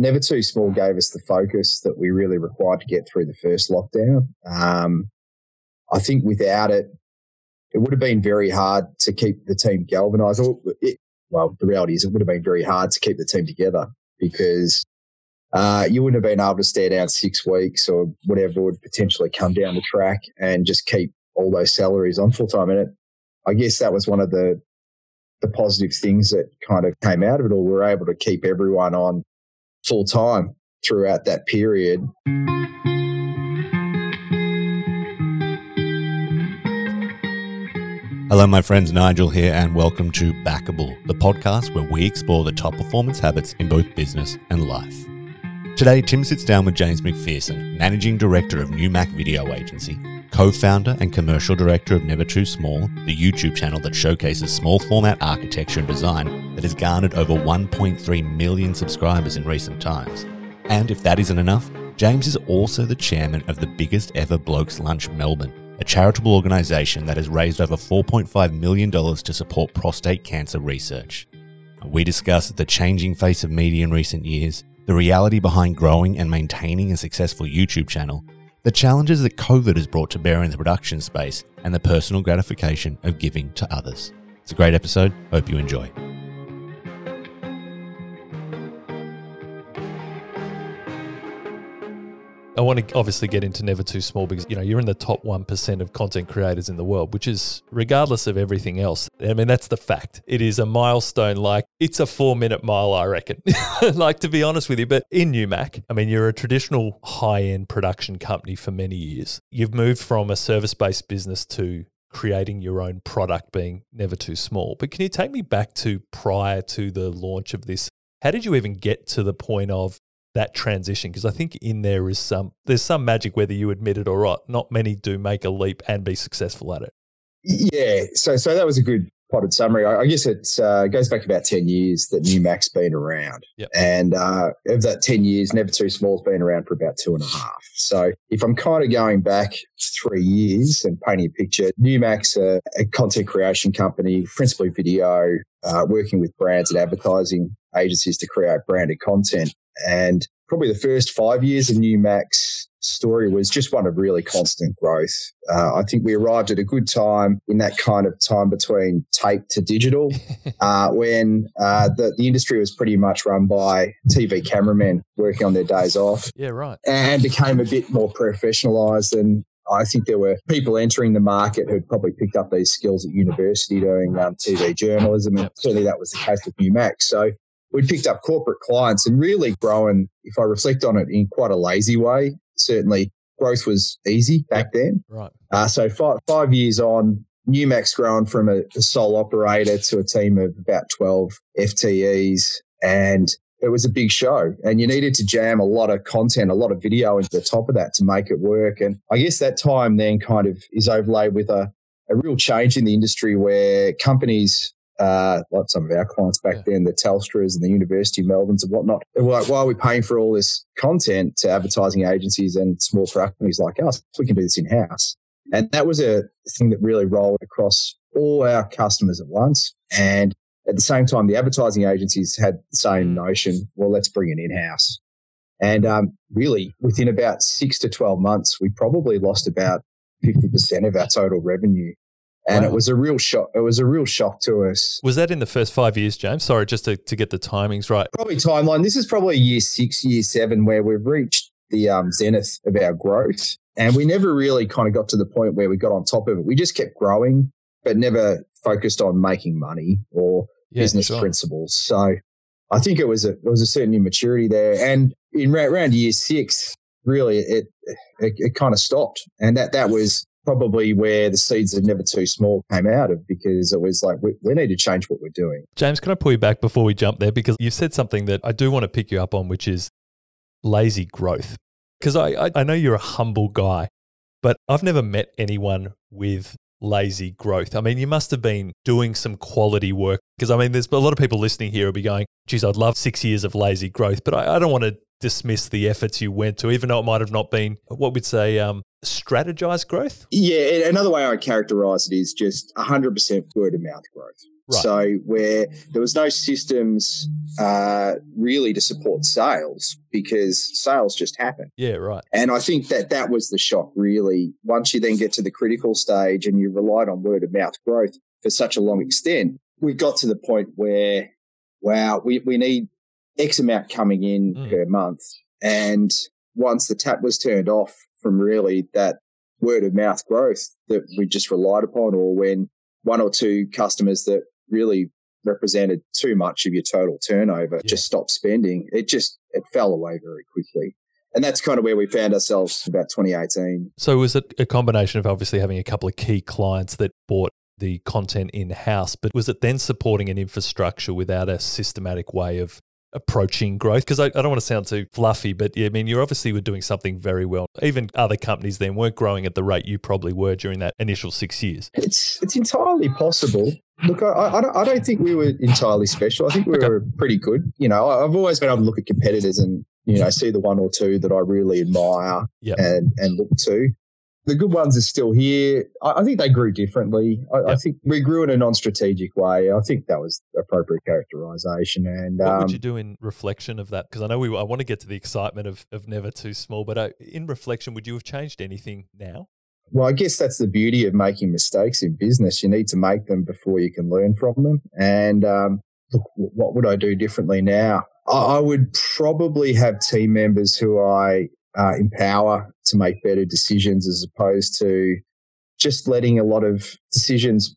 Never Too Small gave us the focus that we really required to get through the first lockdown. Um, I think without it, it would have been very hard to keep the team galvanized. It, well, the reality is it would have been very hard to keep the team together because uh, you wouldn't have been able to stare down six weeks or whatever would potentially come down the track and just keep all those salaries on full time. And it, I guess that was one of the the positive things that kind of came out of it all. We were able to keep everyone on full time throughout that period. Hello, my friends. Nigel here, and welcome to Backable, the podcast where we explore the top performance habits in both business and life. Today, Tim sits down with James McPherson, Managing Director of New Mac Video Agency, co founder and commercial director of Never Too Small, the YouTube channel that showcases small format architecture and design that has garnered over 1.3 million subscribers in recent times. And if that isn't enough, James is also the chairman of the biggest ever Blokes Lunch Melbourne a charitable organisation that has raised over $4.5 million to support prostate cancer research. We discuss the changing face of media in recent years, the reality behind growing and maintaining a successful YouTube channel, the challenges that COVID has brought to bear in the production space, and the personal gratification of giving to others. It's a great episode. Hope you enjoy. I want to obviously get into Never Too Small because you know you're in the top one percent of content creators in the world, which is regardless of everything else. I mean that's the fact. It is a milestone. Like it's a four minute mile, I reckon. like to be honest with you, but in Newmac, I mean you're a traditional high end production company for many years. You've moved from a service based business to creating your own product, being Never Too Small. But can you take me back to prior to the launch of this? How did you even get to the point of that transition because I think in there is some there's some magic whether you admit it or not. Not many do make a leap and be successful at it. Yeah, so so that was a good potted summary. I, I guess it uh, goes back about ten years that New Mac's been around, yep. and uh, of that ten years, Never Too Small's been around for about two and a half. So if I'm kind of going back three years and painting a picture, New Mac's a, a content creation company, principally video, uh, working with brands and advertising agencies to create branded content. And probably the first five years of New Mac's story was just one of really constant growth. Uh, I think we arrived at a good time in that kind of time between tape to digital, uh, when uh, the, the industry was pretty much run by TV cameramen working on their days off. Yeah, right. And became a bit more professionalized and I think there were people entering the market who'd probably picked up these skills at university doing um, TV journalism, and certainly that was the case with New Mac. So we picked up corporate clients and really grown, if I reflect on it in quite a lazy way, certainly growth was easy back then. Right. Uh, so five, five years on, New Mac's grown from a, a sole operator to a team of about 12 FTEs. And it was a big show and you needed to jam a lot of content, a lot of video into the top of that to make it work. And I guess that time then kind of is overlaid with a, a real change in the industry where companies uh, like some of our clients back yeah. then, the Telstras and the University of Melbourne's and whatnot. Like, why are we paying for all this content to advertising agencies and small companies like us? We can do this in house. And that was a thing that really rolled across all our customers at once. And at the same time, the advertising agencies had the same mm. notion. Well, let's bring it in house. And um, really, within about six to 12 months, we probably lost about 50% of our total revenue and wow. it was a real shock. It was a real shock to us. Was that in the first five years, James? Sorry, just to, to get the timings right. Probably timeline. This is probably year six, year seven, where we've reached the um, zenith of our growth, and we never really kind of got to the point where we got on top of it. We just kept growing, but never focused on making money or yeah, business sure. principles. So I think it was a it was a certain immaturity there, and in around year six, really, it it, it kind of stopped, and that that was probably where the seeds of Never Too Small came out of because it was like, we, we, need to change what we're doing. James, can I pull you back before we jump there? Because you said something that I do want to pick you up on, which is lazy growth. Because I, I, I know you're a humble guy, but I've never met anyone with lazy growth. I mean, you must have been doing some quality work because I mean, there's a lot of people listening here will be going, geez, I'd love six years of lazy growth, but I, I don't want to dismiss the efforts you went to, even though it might have not been what we'd say um, strategized growth? Yeah, another way I characterize it is just 100% word of mouth growth. Right. So where there was no systems uh, really to support sales because sales just happen. Yeah, right. And I think that that was the shock really. Once you then get to the critical stage and you relied on word of mouth growth for such a long extent, we got to the point where, wow, we, we need X amount coming in mm. per month. And once the tap was turned off from really that word of mouth growth that we just relied upon, or when one or two customers that really represented too much of your total turnover yeah. just stopped spending, it just it fell away very quickly. And that's kind of where we found ourselves about 2018. So was it a combination of obviously having a couple of key clients that bought the content in house, but was it then supporting an infrastructure without a systematic way of approaching growth? Because I, I, don't want to sound too fluffy, but yeah, I mean, you obviously were doing something very well. Even other companies then weren't growing at the rate you probably were during that initial six years. It's it's entirely possible. Look, I, I, don't, I don't think we were entirely special. I think we okay. were pretty good. You know, I've always been able to look at competitors and you know see the one or two that I really admire yep. and and look to the good ones are still here. I, I think they grew differently. Yep. I, think we grew in a non-strategic way. I think that was appropriate characterization. And what um, would you do in reflection of that? Because I know we. I want to get to the excitement of of never too small, but uh, in reflection, would you have changed anything now? Well, I guess that's the beauty of making mistakes in business. You need to make them before you can learn from them. And um, look, what would I do differently now? I would probably have team members who I uh, empower to make better decisions as opposed to just letting a lot of decisions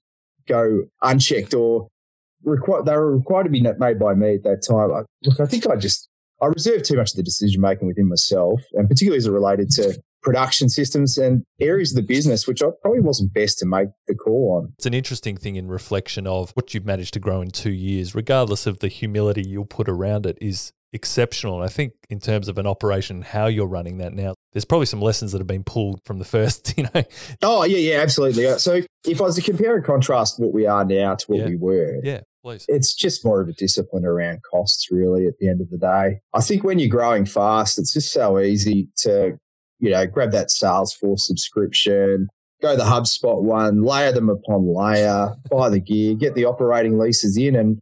go unchecked or require, they were required to be made by me at that time. I, look, I think I just, I reserved too much of the decision making within myself and particularly as it related to production systems and areas of the business, which I probably wasn't best to make the call on. It's an interesting thing in reflection of what you've managed to grow in two years, regardless of the humility you'll put around it, is exceptional. And I think in terms of an operation, how you're running that now, there's probably some lessons that have been pulled from the first, you know. Oh yeah, yeah, absolutely. So if I was to compare and contrast what we are now to what yeah. we were, yeah, please. It's just more of a discipline around costs, really. At the end of the day, I think when you're growing fast, it's just so easy to, you know, grab that Salesforce subscription, go the HubSpot one, layer them upon layer, buy the gear, get the operating leases in, and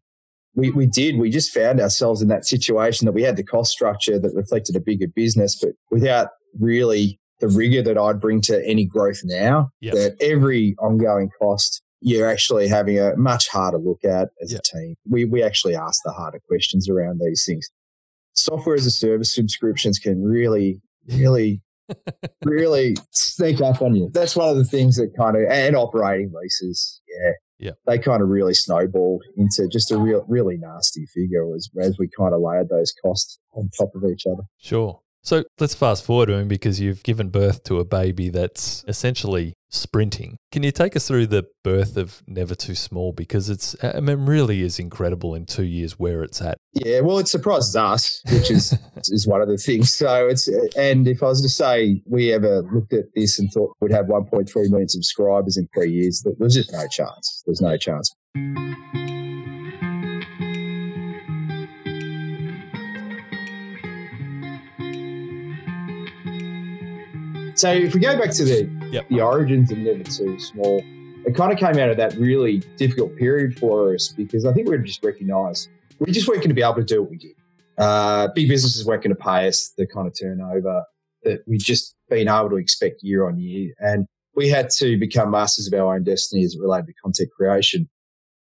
we, we did. We just found ourselves in that situation that we had the cost structure that reflected a bigger business, but without really the rigor that I'd bring to any growth now. Yep. That every ongoing cost you're actually having a much harder look at as yep. a team. We we actually ask the harder questions around these things. Software as a service subscriptions can really, really, really sneak up on you. That's one of the things that kind of and operating leases. Yeah yeah. they kind of really snowballed into just a real, really nasty figure as, as we kind of layered those costs on top of each other. Sure. So let's fast forward, mean, because you've given birth to a baby that's essentially sprinting. Can you take us through the birth of Never Too Small? Because it's, uh, I mean, really is incredible in two years where it's at. Yeah, well, it surprises us, which is is one of the things. So it's, and if I was to say we ever looked at this and thought we'd have 1.3 million subscribers in three years, there's just no chance. There's no chance. So if we go back to the yep. the origins of Never Too Small, it kind of came out of that really difficult period for us because I think we just recognised we just weren't going to be able to do what we did. Uh, big businesses weren't going to pay us the kind of turnover that we'd just been able to expect year on year, and we had to become masters of our own destiny as it related to content creation.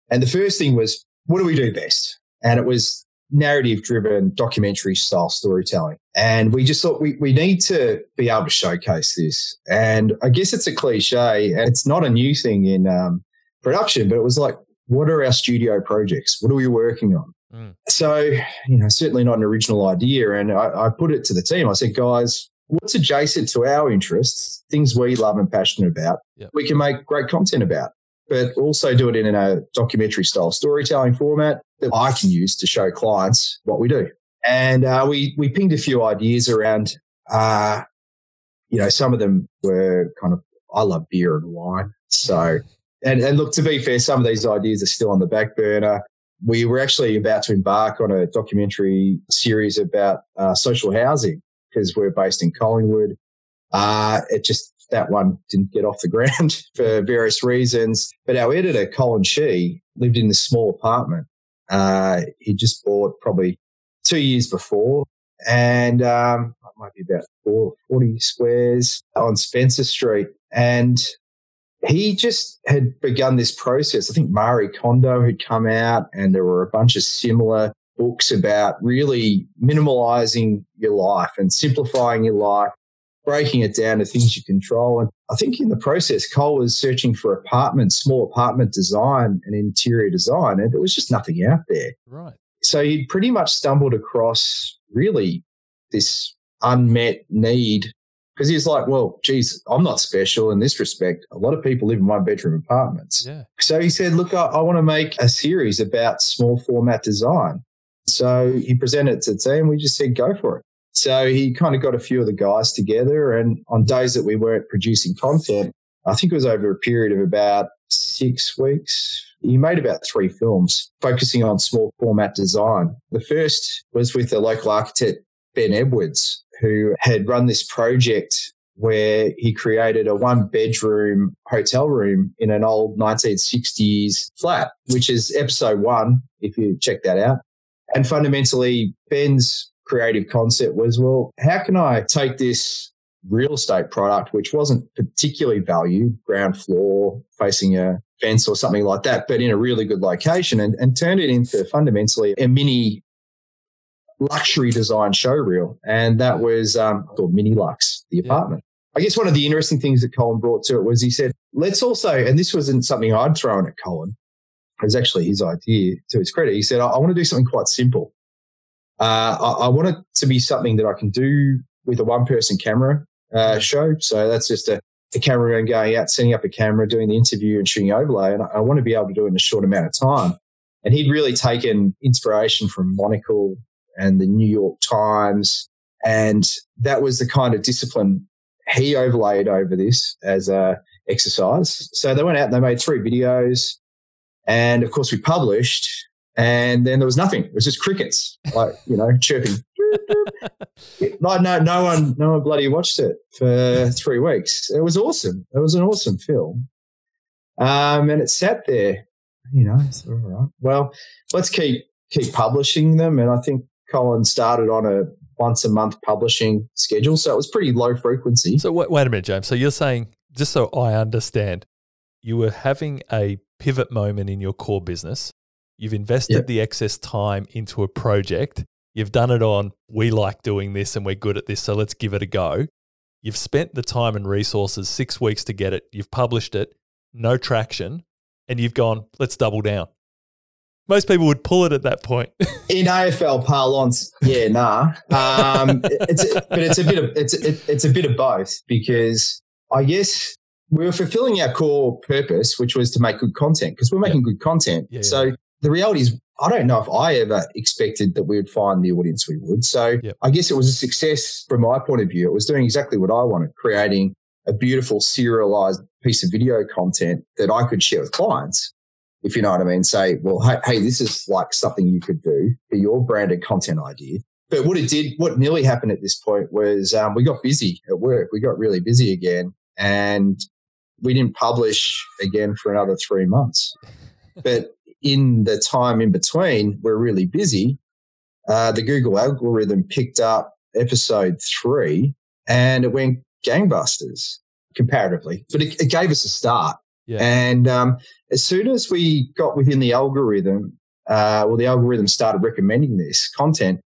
And the first thing was, what do we do best? And it was narrative driven documentary style storytelling. And we just thought we, we need to be able to showcase this. And I guess it's a cliche and it's not a new thing in um, production, but it was like, what are our studio projects? What are we working on? Mm. So, you know, certainly not an original idea. And I, I put it to the team. I said, guys, what's adjacent to our interests, things we love and passionate about, yep. we can make great content about but also do it in a documentary style storytelling format that I can use to show clients what we do. And uh, we we pinged a few ideas around. Uh, you know, some of them were kind of I love beer and wine, so and and look to be fair, some of these ideas are still on the back burner. We were actually about to embark on a documentary series about uh, social housing because we're based in Collingwood. Uh, it just that one didn't get off the ground for various reasons. But our editor, Colin Chee, lived in this small apartment. Uh, he just bought probably two years before. And um, it might be about four, 40 squares on Spencer Street. And he just had begun this process. I think Marie Kondo had come out, and there were a bunch of similar books about really minimalizing your life and simplifying your life, breaking it down to things you control. And I think in the process, Cole was searching for apartments, small apartment design and interior design, and there was just nothing out there. Right. So he pretty much stumbled across really this unmet need because he's like, well, geez, I'm not special in this respect. A lot of people live in one bedroom apartments. Yeah. So he said, look, I, I want to make a series about small format design. So he presented it to the team. We just said, go for it. So he kind of got a few of the guys together. And on days that we weren't producing content, I think it was over a period of about six weeks. He made about three films focusing on small format design. The first was with the local architect, Ben Edwards, who had run this project where he created a one bedroom hotel room in an old 1960s flat, which is episode one, if you check that out. And fundamentally, Ben's creative concept was, well, how can I take this real estate product, which wasn't particularly valued, ground floor facing a fence or something like that, but in a really good location and, and turn it into fundamentally a mini luxury design showreel. And that was um, called Mini Lux, the apartment. Yeah. I guess one of the interesting things that Colin brought to it was he said, let's also, and this wasn't something I'd thrown at Colin, it was actually his idea to his credit. He said, I, I want to do something quite simple. Uh, I, I, want it to be something that I can do with a one person camera uh, show. So that's just a, a cameraman going out, setting up a camera, doing the interview and shooting overlay. And I, I want to be able to do it in a short amount of time. And he'd really taken inspiration from Monocle and the New York Times. And that was the kind of discipline he overlaid over this as a exercise. So they went out and they made three videos. And of course we published and then there was nothing. It was just crickets, like, you know, chirping. no, no, no one, no one bloody watched it for three weeks. It was awesome. It was an awesome film. Um, and it sat there, you know, all right. Well, let's keep, keep publishing them. And I think Colin started on a once a month publishing schedule. So it was pretty low frequency. So wait, wait a minute, James. So you're saying, just so I understand, you were having a pivot moment in your core business. You've invested yep. the excess time into a project. You've done it on, we like doing this and we're good at this, so let's give it a go. You've spent the time and resources six weeks to get it. You've published it, no traction, and you've gone, let's double down. Most people would pull it at that point. In AFL parlance, yeah, nah. Um, it's but it's a bit of it's it, it's a bit of both because I guess we were fulfilling our core purpose, which was to make good content because we're making yeah. good content. Yeah, so yeah. The reality is, I don't know if I ever expected that we would find the audience we would. So I guess it was a success from my point of view. It was doing exactly what I wanted, creating a beautiful serialized piece of video content that I could share with clients if you know what I mean, say, well, hey, hey, this is like something you could do for your branded content idea. But what it did, what nearly happened at this point was um, we got busy at work. We got really busy again and we didn't publish again for another three months. But in the time in between, we're really busy. Uh, the Google algorithm picked up episode three and it went gangbusters comparatively, but it, it gave us a start. Yeah. And um, as soon as we got within the algorithm, uh, well, the algorithm started recommending this content.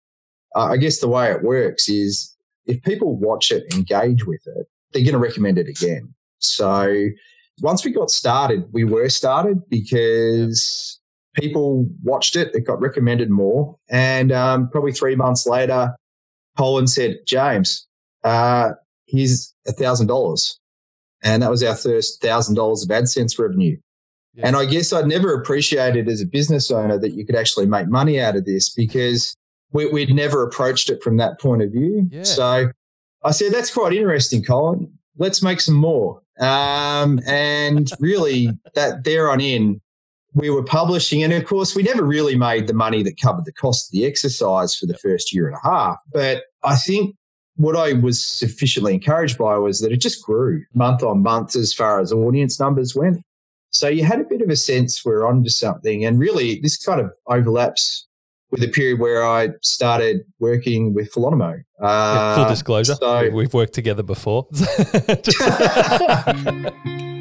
Uh, I guess the way it works is if people watch it, engage with it, they're going to recommend it again. So once we got started, we were started because people watched it, it got recommended more. And um, probably three months later, Colin said, James, uh, here's a thousand dollars. And that was our first thousand dollars of AdSense revenue. Yeah. And I guess I'd never appreciated as a business owner that you could actually make money out of this because we, would never approached it from that point of view. Yeah. So I said, that's quite interesting, Colin. Let's make some more. Um, and really, that there on in, we were publishing. And of course, we never really made the money that covered the cost of the exercise for the first year and a half. But I think what I was sufficiently encouraged by was that it just grew month on month as far as audience numbers went. So you had a bit of a sense we're onto something. And really, this kind of overlaps with a period where I started working with Philonomo. Uh, yeah, full disclosure, so, we've worked together before.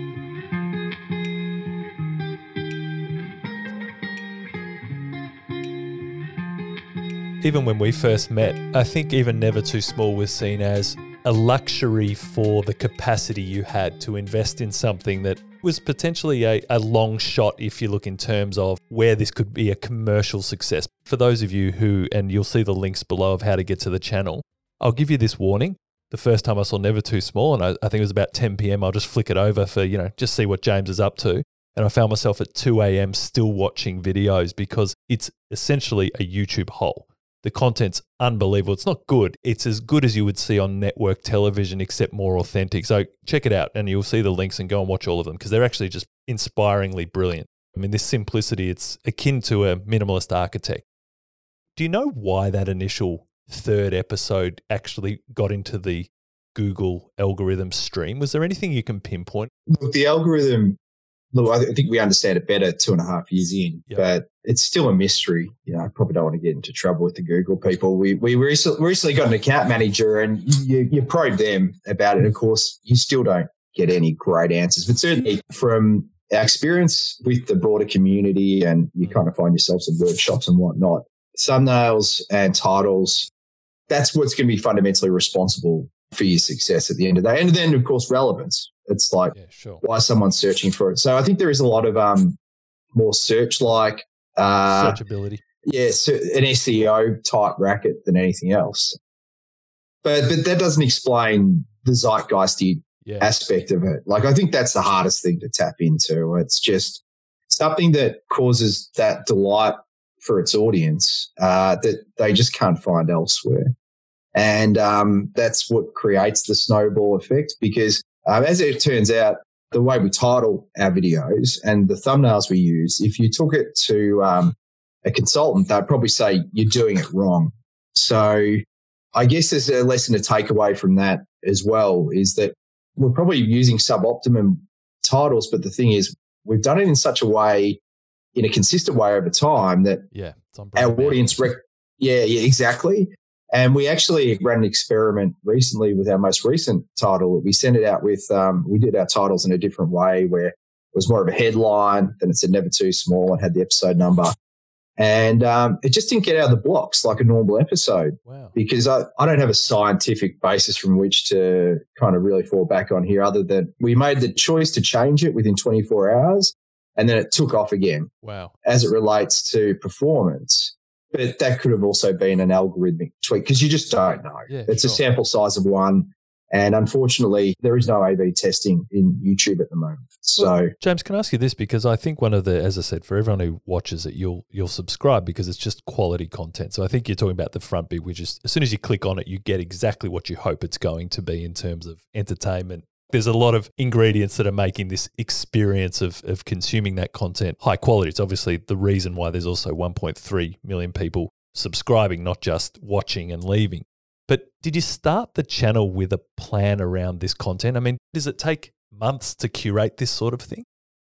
even when we first met, I think even Never Too Small was seen as a luxury for the capacity you had to invest in something that was potentially a, a long shot if you look in terms of where this could be a commercial success. For those of you who, and you'll see the links below of how to get to the channel, I'll give you this warning. The first time I saw Never Too Small, and I, I think it was about 10 p.m., I'll just flick it over for, you know, just see what James is up to. And I found myself at 2 a.m. still watching videos because it's essentially a YouTube hole. The content's unbelievable. It's not good. It's as good as you would see on network television, except more authentic. So check it out and you'll see the links and go and watch all of them because they're actually just inspiringly brilliant. I mean, this simplicity, it's akin to a minimalist architect. Do you know why that initial third episode actually got into the Google algorithm stream? Was there anything you can pinpoint? Look, the algorithm look, I think we understand it better two and a half years in, yep. but it's still a mystery. You know, I probably don't want to get into trouble with the Google people. We we recently, recently got an account manager, and you, you probe them about it. Of course, you still don't get any great answers, but certainly from our experience with the broader community, and you kind of find yourselves in workshops and whatnot, thumbnails and titles. That's what's going to be fundamentally responsible for your success at the end of the day. And then, of course, relevance. It's like yeah, sure. why someone's searching for it. So I think there is a lot of um, more search like uh, searchability. Yeah, so an SEO type racket than anything else. But but that doesn't explain the zeitgeisty yeah. aspect of it. Like I think that's the hardest thing to tap into. It's just something that causes that delight for its audience uh, that they just can't find elsewhere. And um, that's what creates the snowball effect because um, as it turns out, the way we title our videos and the thumbnails we use, if you took it to um, a consultant, they'd probably say you're doing it wrong. So I guess there's a lesson to take away from that as well is that we're probably using suboptimum titles, but the thing is, we've done it in such a way, in a consistent way over time that yeah, our audience, rec- yeah, yeah, exactly. And we actually ran an experiment recently with our most recent title. We sent it out with, um, we did our titles in a different way where it was more of a headline, then it said never too small and had the episode number. And um, it just didn't get out of the blocks like a normal episode wow. because I, I don't have a scientific basis from which to kind of really fall back on here, other than we made the choice to change it within 24 hours and then it took off again. Wow. As it relates to performance. But that could have also been an algorithmic tweak because you just don't know. Yeah, it's sure. a sample size of one. And unfortunately, there is no A B testing in YouTube at the moment. So, well, James, can I ask you this? Because I think one of the, as I said, for everyone who watches it, you'll you'll subscribe because it's just quality content. So I think you're talking about the front bit, which is as soon as you click on it, you get exactly what you hope it's going to be in terms of entertainment, there's a lot of ingredients that are making this experience of, of consuming that content high quality. It's obviously the reason why there's also 1.3 million people subscribing, not just watching and leaving. But did you start the channel with a plan around this content? I mean, does it take months to curate this sort of thing?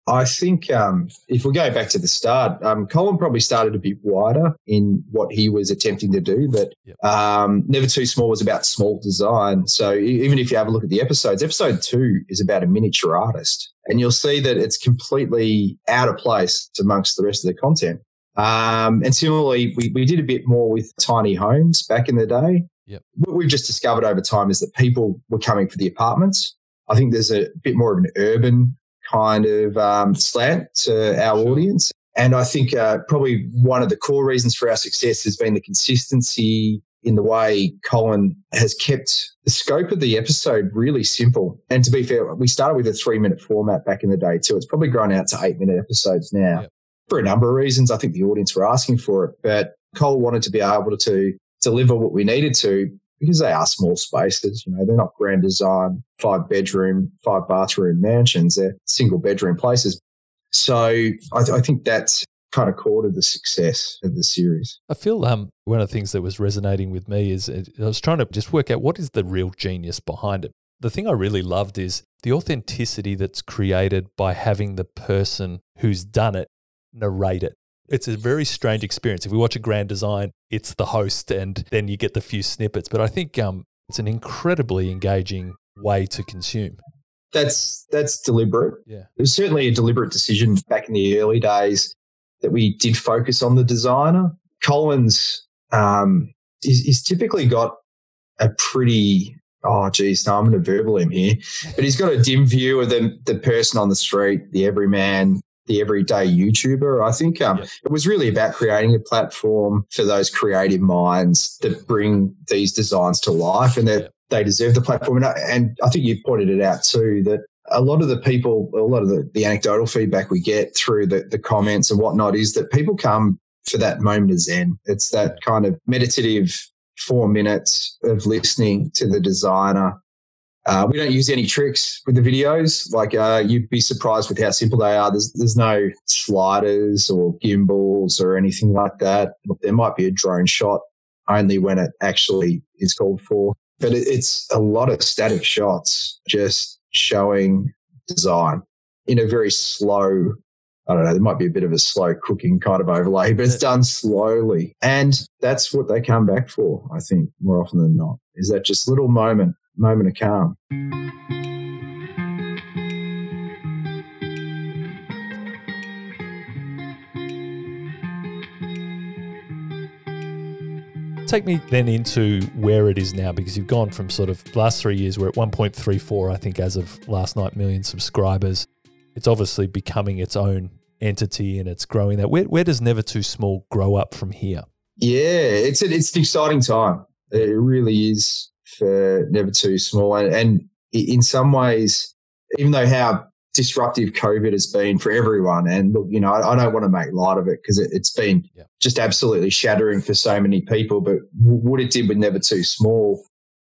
I think um, if we go back to the start, um, Colin probably started a bit wider in what he was attempting to do, but yep. um, Never Too Small was about small design. So even if you have a look at the episodes, episode two is about a miniature artist, and you'll see that it's completely out of place amongst the rest of the content. Um, and similarly, we, we did a bit more with tiny homes back in the day. Yep. What we've just discovered over time is that people were coming for the apartments. I think there's a bit more of an urban kind of um, slant to our audience. And I think uh, probably one of the core reasons for our success has been the consistency in the way Colin has kept the scope of the episode really simple. And to be fair, we started with a three minute format back in the day too. It's probably grown out to eight minute episodes now yep. for a number of reasons. I think the audience were asking for it, but Cole wanted to be able to deliver what we needed to because they are small spaces. You know, they're not grand design, five bedroom, five bathroom mansions. They're single bedroom places. So I, th- I think that's kind of core to the success of the series. I feel um, one of the things that was resonating with me is uh, I was trying to just work out what is the real genius behind it. The thing I really loved is the authenticity that's created by having the person who's done it narrate it. It's a very strange experience. If we watch a grand design, it's the host and then you get the few snippets. But I think um, it's an incredibly engaging way to consume. That's that's deliberate. Yeah. It was certainly a deliberate decision back in the early days that we did focus on the designer. Colin's um, he's, he's typically got a pretty oh geez, no, I'm going to verbal him here, but he's got a dim view of the the person on the street, the everyman, the everyday YouTuber. I think um, yep. it was really about creating a platform for those creative minds that bring these designs to life, and that yep. they deserve the platform. And I, and I think you pointed it out too that a lot of the people, a lot of the, the anecdotal feedback we get through the, the comments and whatnot is that people come for that moment of zen. It's that kind of meditative four minutes of listening to the designer. Uh, we don't use any tricks with the videos. Like uh, you'd be surprised with how simple they are. There's there's no sliders or gimbals or anything like that. There might be a drone shot only when it actually is called for, but it, it's a lot of static shots just showing design in a very slow I don't know, there might be a bit of a slow cooking kind of overlay, but it's done slowly. And that's what they come back for, I think, more often than not, is that just little moment, moment of calm. Take me then into where it is now because you've gone from sort of last three years, we're at 1.34, I think, as of last night, million subscribers it's obviously becoming its own entity and it's growing that. Where, where does Never Too Small grow up from here? Yeah, it's a, it's an exciting time. It really is for Never Too Small. And, and in some ways, even though how disruptive COVID has been for everyone, and look, you know, I, I don't want to make light of it because it, has been yeah. just absolutely shattering for so many people. But w- what it did with Never Too Small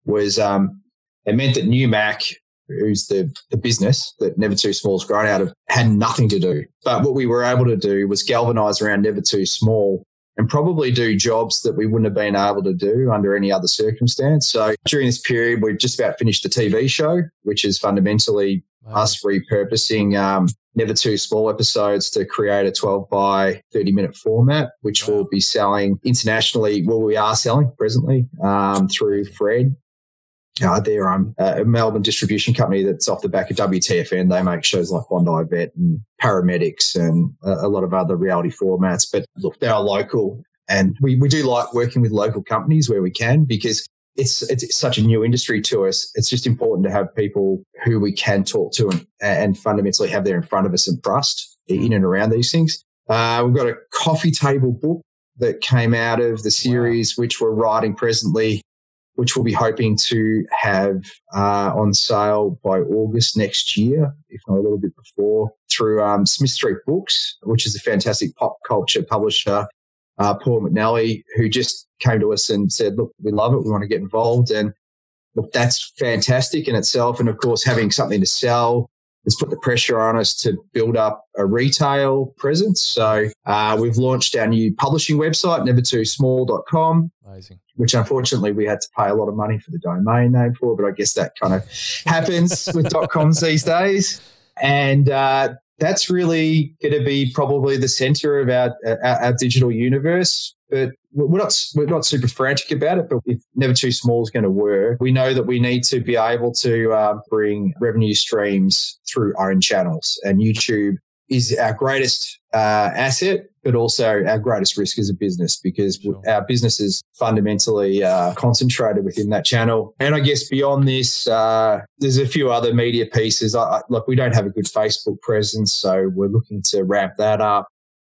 was um, it meant that New Mac who's the, the business that Never Too Small's grown out of, had nothing to do. But what we were able to do was galvanize around Never Too Small and probably do jobs that we wouldn't have been able to do under any other circumstance. So during this period, we've just about finished the TV show, which is fundamentally wow. us repurposing um, Never Too Small episodes to create a 12 by 30 minute format, which wow. we'll be selling internationally. Well, we are selling presently um, through Fred uh, they're um, a Melbourne distribution company that's off the back of WTFN. They make shows like Bondi Vet and Paramedics and a, a lot of other reality formats. But look, they are local. And we, we do like working with local companies where we can because it's it's such a new industry to us. It's just important to have people who we can talk to and, and fundamentally have there in front of us and trust in and around these things. Uh, we've got a coffee table book that came out of the series, wow. which we're writing presently which we'll be hoping to have uh, on sale by August next year, if not a little bit before, through um, Smith Street Books, which is a fantastic pop culture publisher, uh, Paul McNally, who just came to us and said, "Look, we love it. We want to get involved." And look, that's fantastic in itself. And of course, having something to sell has put the pressure on us to build up a retail presence. So uh, we've launched our new publishing website, nevertoosmall.com. Amazing. Which unfortunately we had to pay a lot of money for the domain name for, but I guess that kind of happens with dot coms these days. And uh, that's really going to be probably the center of our, our, our digital universe. But we're not we're not super frantic about it, but if Never Too Small is going to work, we know that we need to be able to uh, bring revenue streams through own channels, and YouTube is our greatest uh, asset, but also our greatest risk as a business because sure. our business is fundamentally uh, concentrated within that channel. And I guess beyond this, uh, there's a few other media pieces. I, look, we don't have a good Facebook presence, so we're looking to ramp that up.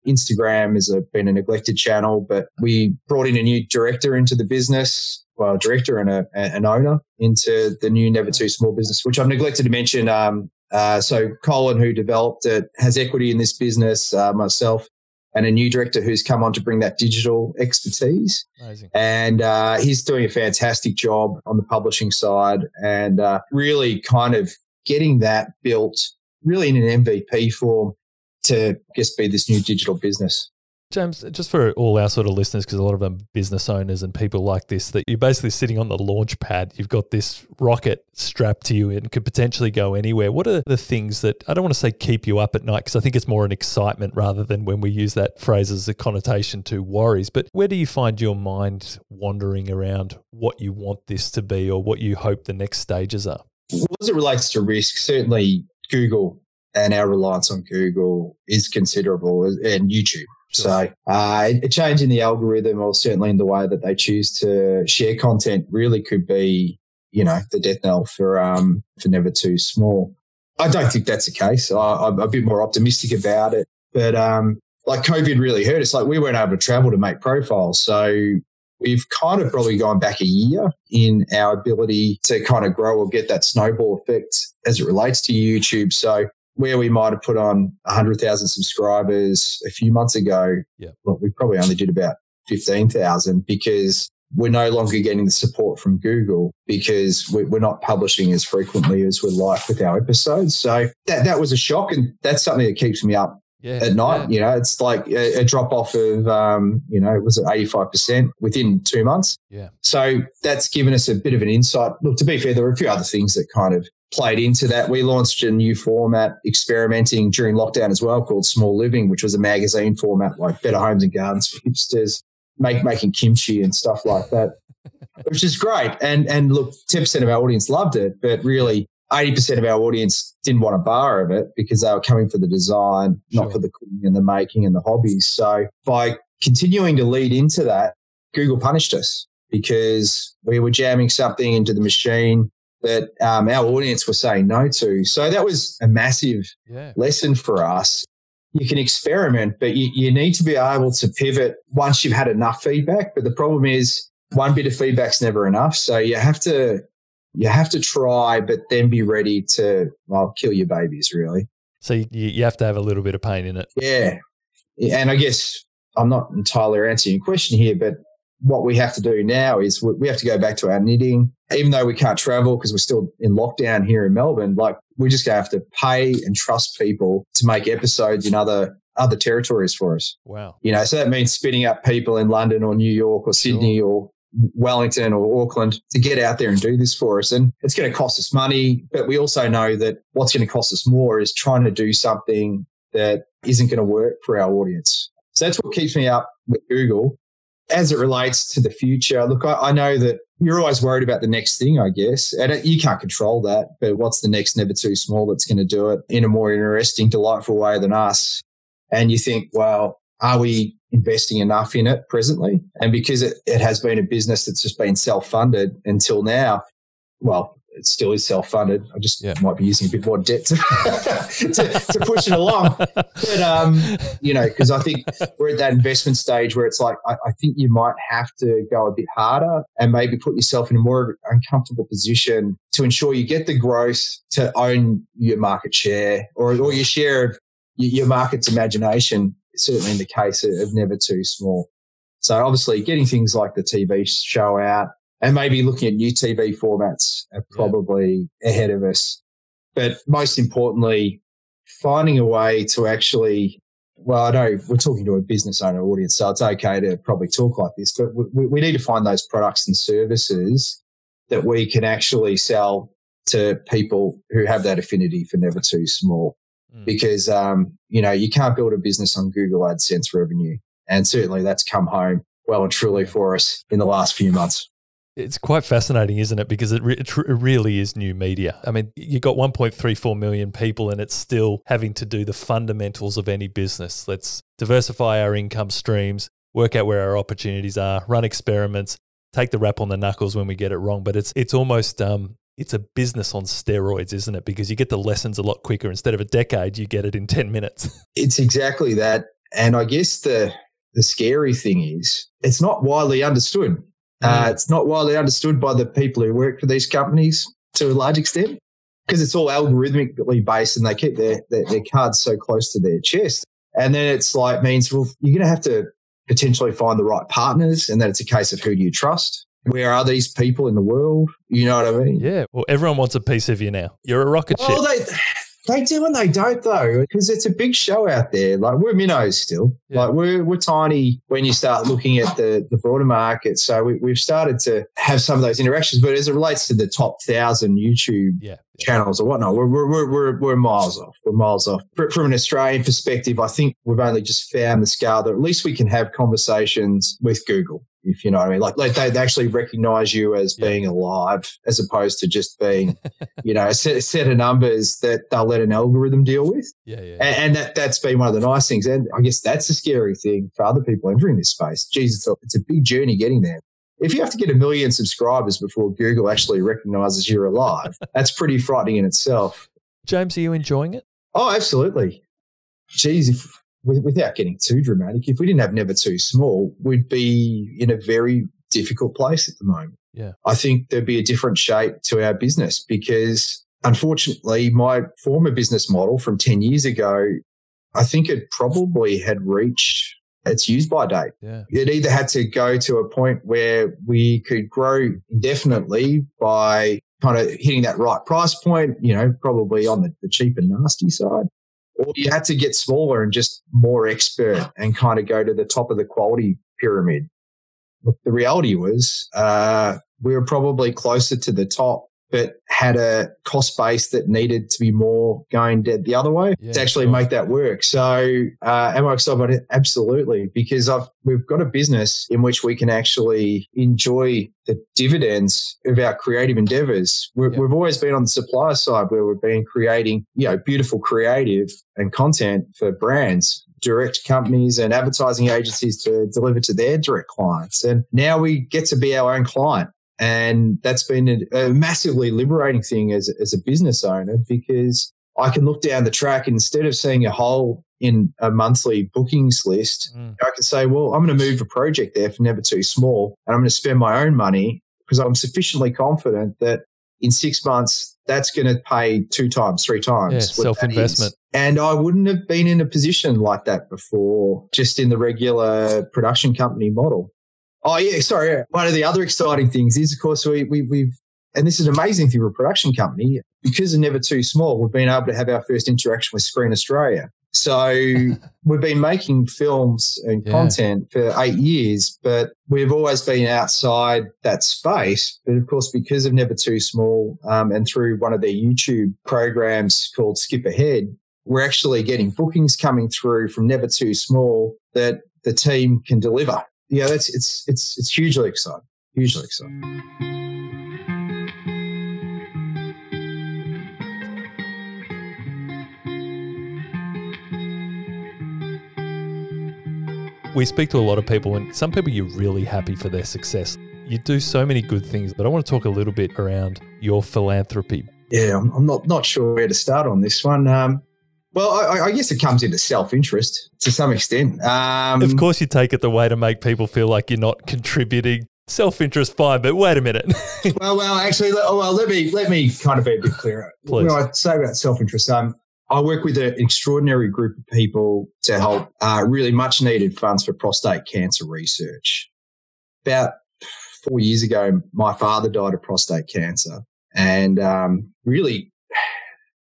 Instagram has been a neglected channel, but we brought in a new director into the business, well, director and a, an owner into the new Never Too Small business, which I've neglected to mention. Um, uh, so Colin, who developed it, has equity in this business. Uh, myself and a new director who's come on to bring that digital expertise. Amazing. And uh, he's doing a fantastic job on the publishing side and uh, really kind of getting that built really in an MVP form to just be this new digital business. James, just for all our sort of listeners, because a lot of them business owners and people like this, that you're basically sitting on the launch pad. You've got this rocket strapped to you and could potentially go anywhere. What are the things that I don't want to say keep you up at night, because I think it's more an excitement rather than when we use that phrase as a connotation to worries. But where do you find your mind wandering around what you want this to be or what you hope the next stages are? As it relates to risk, certainly Google and our reliance on Google is considerable and YouTube. So, uh, a change in the algorithm or certainly in the way that they choose to share content really could be, you know, the death knell for, um, for Never Too Small. I don't think that's the case. I, am a bit more optimistic about it, but, um, like COVID really hurt us. Like we weren't able to travel to make profiles. So we've kind of probably gone back a year in our ability to kind of grow or get that snowball effect as it relates to YouTube. So where we might have put on 100,000 subscribers a few months ago, yeah. well, we probably only did about 15,000 because we're no longer getting the support from Google because we're not publishing as frequently as we'd like with our episodes. So that, that was a shock. And that's something that keeps me up yeah, at night. Yeah. You know, it's like a, a drop off of, um, you know, it was it 85% within two months? Yeah. So that's given us a bit of an insight. Look, to be fair, there were a few other things that kind of played into that. We launched a new format experimenting during lockdown as well called Small Living, which was a magazine format like Better Homes and Gardens for hipsters, make, making kimchi and stuff like that, which is great. And, and look, 10% of our audience loved it, but really 80% of our audience didn't want a bar of it because they were coming for the design, sure. not for the cooking and the making and the hobbies. So by continuing to lead into that, Google punished us because we were jamming something into the machine that um, our audience were saying no to. So that was a massive yeah. lesson for us. You can experiment, but you, you need to be able to pivot once you've had enough feedback. But the problem is one bit of feedback's never enough. So you have to you have to try, but then be ready to well kill your babies really. So you, you have to have a little bit of pain in it. Yeah, and I guess I'm not entirely answering your question here, but what we have to do now is we have to go back to our knitting. Even though we can't travel because we're still in lockdown here in Melbourne, like we're just going to have to pay and trust people to make episodes in other other territories for us. Wow. You know, so that means spinning up people in London or New York or Sydney sure. or Wellington or Auckland to get out there and do this for us. And it's going to cost us money, but we also know that what's going to cost us more is trying to do something that isn't going to work for our audience. So that's what keeps me up with Google as it relates to the future, look, I, I, know that you're always worried about the next thing, I guess, and you can't control that. But what's the next never too small that's going to do it in a more interesting, delightful way than us? And you think, well, are we investing enough in it presently? And because it, it has been a business that's just been self funded until now, well, it still is self funded. I just yeah. might be using a bit more debt to, to, to, push it along. But, um, you know, because I think we're at that investment stage where it's like, I, I, think you might have to go a bit harder and maybe put yourself in a more uncomfortable position to ensure you get the growth to own your market share or, or your share of your market's imagination, certainly in the case of Never Too Small. So obviously getting things like the TV show out, and maybe looking at new TV formats are probably yeah. ahead of us. But most importantly, finding a way to actually, well, I know we're talking to a business owner audience, so it's okay to probably talk like this, but we, we need to find those products and services that we can actually sell to people who have that affinity for never too small. Mm. Because, um, you know, you can't build a business on Google AdSense revenue. And certainly that's come home well and truly for us in the last few months. It's quite fascinating, isn't it? Because it, re- it, really is new media. I mean, you got 1.34 million people, and it's still having to do the fundamentals of any business. Let's diversify our income streams, work out where our opportunities are, run experiments, take the rap on the knuckles when we get it wrong. But it's it's almost um, it's a business on steroids, isn't it? Because you get the lessons a lot quicker. Instead of a decade, you get it in 10 minutes. It's exactly that. And I guess the the scary thing is it's not widely understood. Uh, mm. it's not widely understood by the people who work for these companies to a large extent because it's all algorithmically based and they keep their, their, their, cards so close to their chest. And then it's like means, well, you're going to have to potentially find the right partners. And then it's a case of who do you trust? Where are these people in the world? You know what I mean? Yeah. Well, everyone wants a piece of you now. You're a rocket well, ship. They do and they don't though, because it's a big show out there. Like we're minnows still. Yeah. Like we're we're tiny when you start looking at the the broader market. So we, we've started to have some of those interactions. But as it relates to the top thousand YouTube Yeah. channels or whatnot, we're we're we're, we're, we're miles off. We're miles off. Fr- From an Australian perspective, I think we've only just found the scale that at least we can have conversations with Google. If you know what I mean, like, like they, they actually recognize you as Yeah. being alive, as opposed to just being, you know, a set, a set of numbers that they'll let an algorithm deal with. Yeah. Yeah. And, and that, that's been one of the nice things. And I guess that's a scary thing for other people entering this space. Jesus, it's a big journey getting there. If you have to get a million subscribers before Google actually recognizes you're alive, that's pretty frightening in itself. James, are you enjoying it? Oh, absolutely. Geez, if without getting too dramatic, if we didn't have Never Too Small, we'd be in a very difficult place at the moment. Yeah. I think there'd be a different shape to our business because unfortunately, my former business model from 10 years ago, I think it probably had reached its use by date. Yeah. It either had to go to a point where we could grow indefinitely by kind of hitting that right price point, you know, probably on the, the cheap and nasty side, or you had to get smaller and just more expert and kind of go to the top of the quality pyramid. Look, the reality was uh, we were probably closer to the top, but had a cost base that needed to be more going dead the other way Yeah, to actually sure. make that work. So, uh, am I excited about it? Absolutely, because I've we've got a business in which we can actually enjoy the dividends of our creative endeavors. We're, Yeah. We've always been on the supplier side where we've been creating, you know, beautiful creative and content for brands direct companies and advertising agencies to deliver to their direct clients. And now we get to be our own client. And that's been a, a massively liberating thing as, as a business owner because I can look down the track instead of seeing a hole in a monthly bookings list, Mm. I can say, well, I'm going to move a project there for never too small and I'm going to spend my own money because I'm sufficiently confident that in six months, that's going to pay two times, three times. Yeah, is. self-investment. And I wouldn't have been in a position like that before, just in the regular production company model. Oh yeah, sorry. One of the other exciting things is, of course, we, we we've and this is an amazing thing for a production company because of Never Too Small. We've been able to have our first interaction with Screen Australia. So we've been making films and Yeah. content for eight years, but we've always been outside that space. But of course, because of Never Too Small um, and through one of their YouTube programs called Skip Ahead, we're actually getting bookings coming through from Never Too Small that the team can deliver. Yeah, that's it's it's it's hugely exciting. Hugely exciting. We speak to a lot of people, and some people you're really happy for their success. You do so many good things, but I want to talk a little bit around your philanthropy. Yeah, I'm, I'm not not sure where to start on this one. Um, well, I, I guess it comes into self interest to some extent. Um, Of course, you take it the way to make people feel like you're not contributing. Self interest, fine, but wait a minute. well, well, actually, let- oh, well, let me let me kind of be a bit clearer. Please. When I say about self interest, um, I work with an extraordinary group of people to help uh, really much needed funds for prostate cancer research. About four years ago, my father died of prostate cancer, and um, really,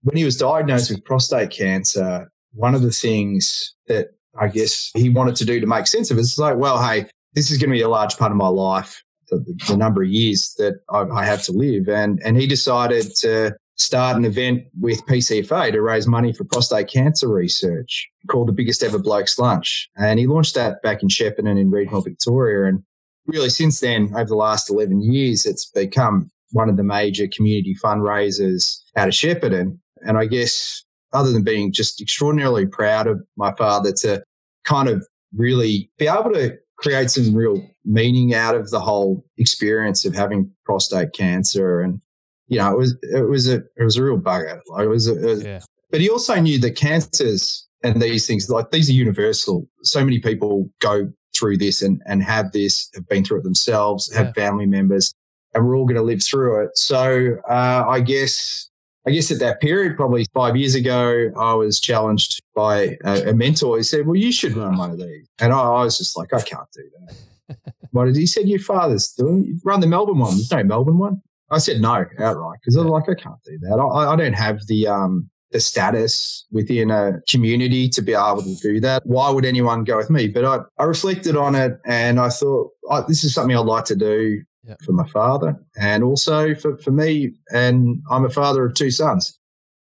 when he was diagnosed with prostate cancer, one of the things that I guess he wanted to do to make sense of it is like, well, hey, this is going to be a large part of my life, the, the number of years that I, I have to live. And, and he decided to start an event with PCFA to raise money for prostate cancer research called the Biggest Ever Blokes Lunch. And he launched that back in Shepparton in regional Victoria. And really, since then, over the last 11 years, it's become one of the major community fundraisers out of Shepparton. And I guess, other than being just extraordinarily proud of my father to kind of really be able to create some real meaning out of the whole experience of having prostate cancer. And you know it was it was a it was a real bugger. Like it was a, yeah. but he also knew that cancers and these things like these are universal. So many people go through this and and have this have been through it themselves have family members and we're all going to live through it. So uh, i guess I guess at that period, probably five years ago, I was challenged by a, a mentor. He said, "Well, you should run one of these," and I, I was just like, "I can't do that." what did he said? Your father's doing run the Melbourne one. There's no Melbourne one. I said no outright because I was like, I can't do that. I, I don't have the um the status within a community to be able to do that. Why would anyone go with me? But I, I reflected on it and I thought, oh, this is something I'd like to do yep. for my father and also for, for me. And I'm a father of two sons.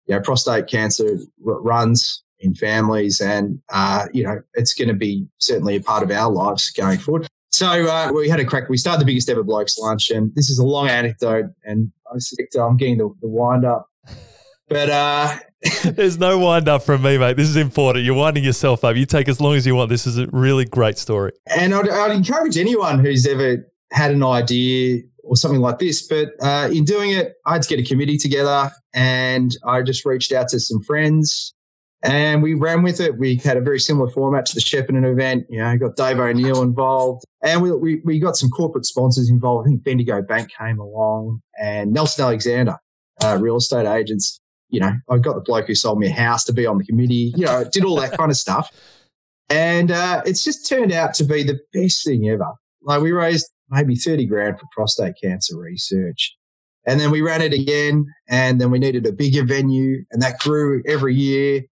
You know, prostate cancer runs in families and, uh, you know, it's going to be certainly a part of our lives going forward. So uh, we had a crack. We started the biggest ever blokes lunch, and this is a long anecdote, and I'm getting the, the wind up. But uh, there's no wind up from me, mate. This is important. You're winding yourself up. You take as long as you want. This is a really great story. And I'd, I'd encourage anyone who's ever had an idea or something like this. But uh, in doing it, I had to get a committee together, and I just reached out to some friends and we ran with it. We had a very similar format to the Shepparton event. You know, got Dave O'Neill involved, and we, we, we got some corporate sponsors involved. I think Bendigo Bank came along, and Nelson Alexander, uh, real estate agents. You know, I got the bloke who sold me a house to be on the committee. You know, did all that kind of stuff, and uh, it's just turned out to be the best thing ever. Like we raised maybe thirty grand for prostate cancer research. And then we ran it again, and then we needed a bigger venue, and that grew every year.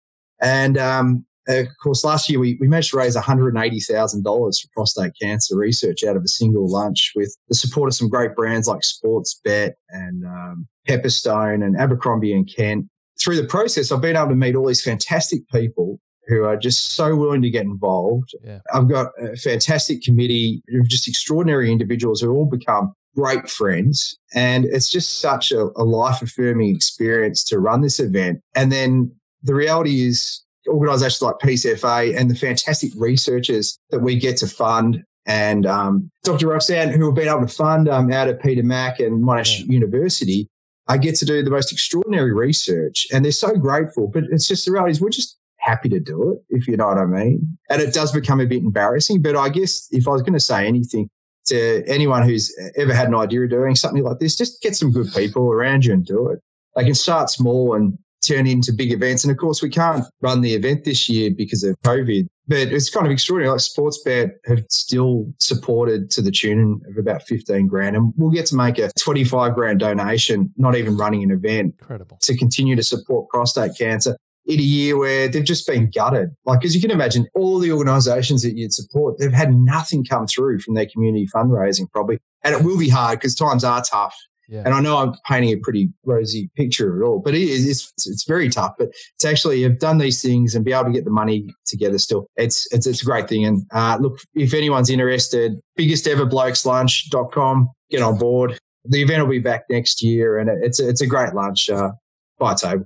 And um, of course, last year we, we managed to raise $180,000 for prostate cancer research out of a single lunch with the support of some great brands like Sportsbet and um, Pepperstone and Abercrombie and Kent. Through the process, I've been able to meet all these fantastic people who are just so willing to get involved. Yeah. I've got a fantastic committee of just extraordinary individuals who all become great friends. And it's just such a, a life affirming experience to run this event. And then the reality is organisations like PCFA and the fantastic researchers that we get to fund and um, Dr. Roxanne, who have been able to fund um, out of Peter Mac and Monash yeah. University, I get to do the most extraordinary research and they're so grateful. But it's just the reality is we're just happy to do it, if you know what I mean. And it does become a bit embarrassing. But I guess if I was going to say anything to anyone who's ever had an idea of doing something like this, just get some good people around you and do it. They can start small and turn into big events. And of course, we can't run the event this year because of COVID. But it's kind of extraordinary. Like Sportsbet have still supported to the tune of about 15 grand. And we'll get to make a 25 grand donation, not even running an event. Incredible. To continue to support prostate cancer in a year where they've just been gutted. Like, as you can imagine, all the organizations that you'd support, they've had nothing come through from their community fundraising probably. And it will be hard because times are tough. Yeah. And I know I'm painting a pretty rosy picture of it all, but it is, it's, it's very tough. But to actually have done these things and be able to get the money together still, it's, it's, it's a great thing. And uh, look, if anyone's interested, biggest ever blokeslunch.com, get on board. The event will be back next year and it's, a, it's a great lunch uh, by table.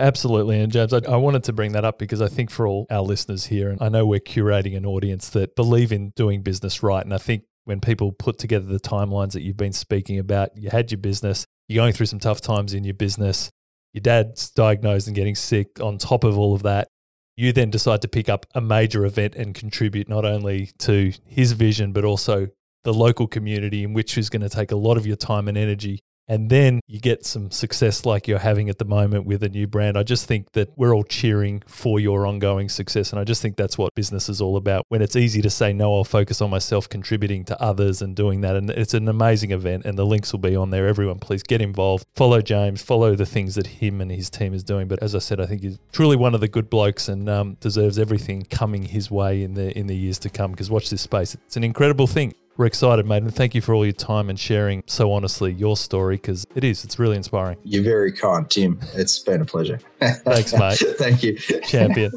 Absolutely. And James, I, I, wanted to bring that up because I think for all our listeners here, and I know we're curating an audience that believe in doing business right. And I think when people put together the timelines that you've been speaking about. You had your business, you're going through some tough times in your business, your dad's diagnosed and getting sick. On top of all of that, you then decide to pick up a major event and contribute not only to his vision, but also the local community in which is going to take a lot of your time and energy and then you get some success like you're having at the moment with a new brand. I just think that we're all cheering for your ongoing success. And I just think that's what business is all about. When it's easy to say, no, I'll focus on myself, contributing to others and doing that. And it's an amazing event, and the links will be on there. Everyone, please get involved. Follow James, follow the things that him and his team is doing. But as I said, I think he's truly one of the good blokes and um, deserves everything coming his way in the in the years to come. Because watch this space; it's an incredible thing. We're excited, mate, and thank you for all your time and sharing so honestly your story because it is. It's really inspiring. You're very kind, Tim. It's been a pleasure. Thanks, mate. Thank you. Champion.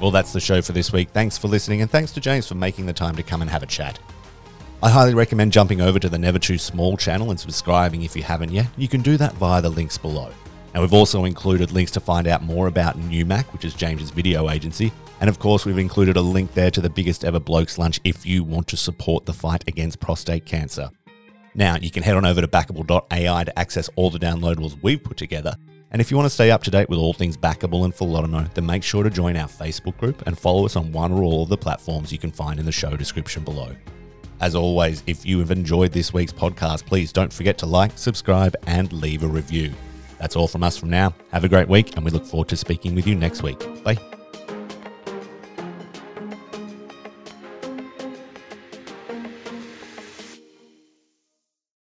Well, that's the show for this week. Thanks for listening, and thanks to James for making the time to come and have a chat. I highly recommend jumping over to the Never Too Small channel and subscribing if you haven't yet. You can do that via the links below. Now, we've also included links to find out more about Newmac, which is James's video agency. And of course, we've included a link there to the biggest ever blokes lunch if you want to support the fight against prostate cancer. Now, you can head on over to backable.ai to access all the downloadables we've put together. And if you want to stay up to date with all things backable and Autonomo, then make sure to join our Facebook group and follow us on one or all of the platforms you can find in the show description below. As always, if you have enjoyed this week's podcast, please don't forget to like, subscribe, and leave a review. That's all from us from now. Have a great week, and we look forward to speaking with you next week. Bye.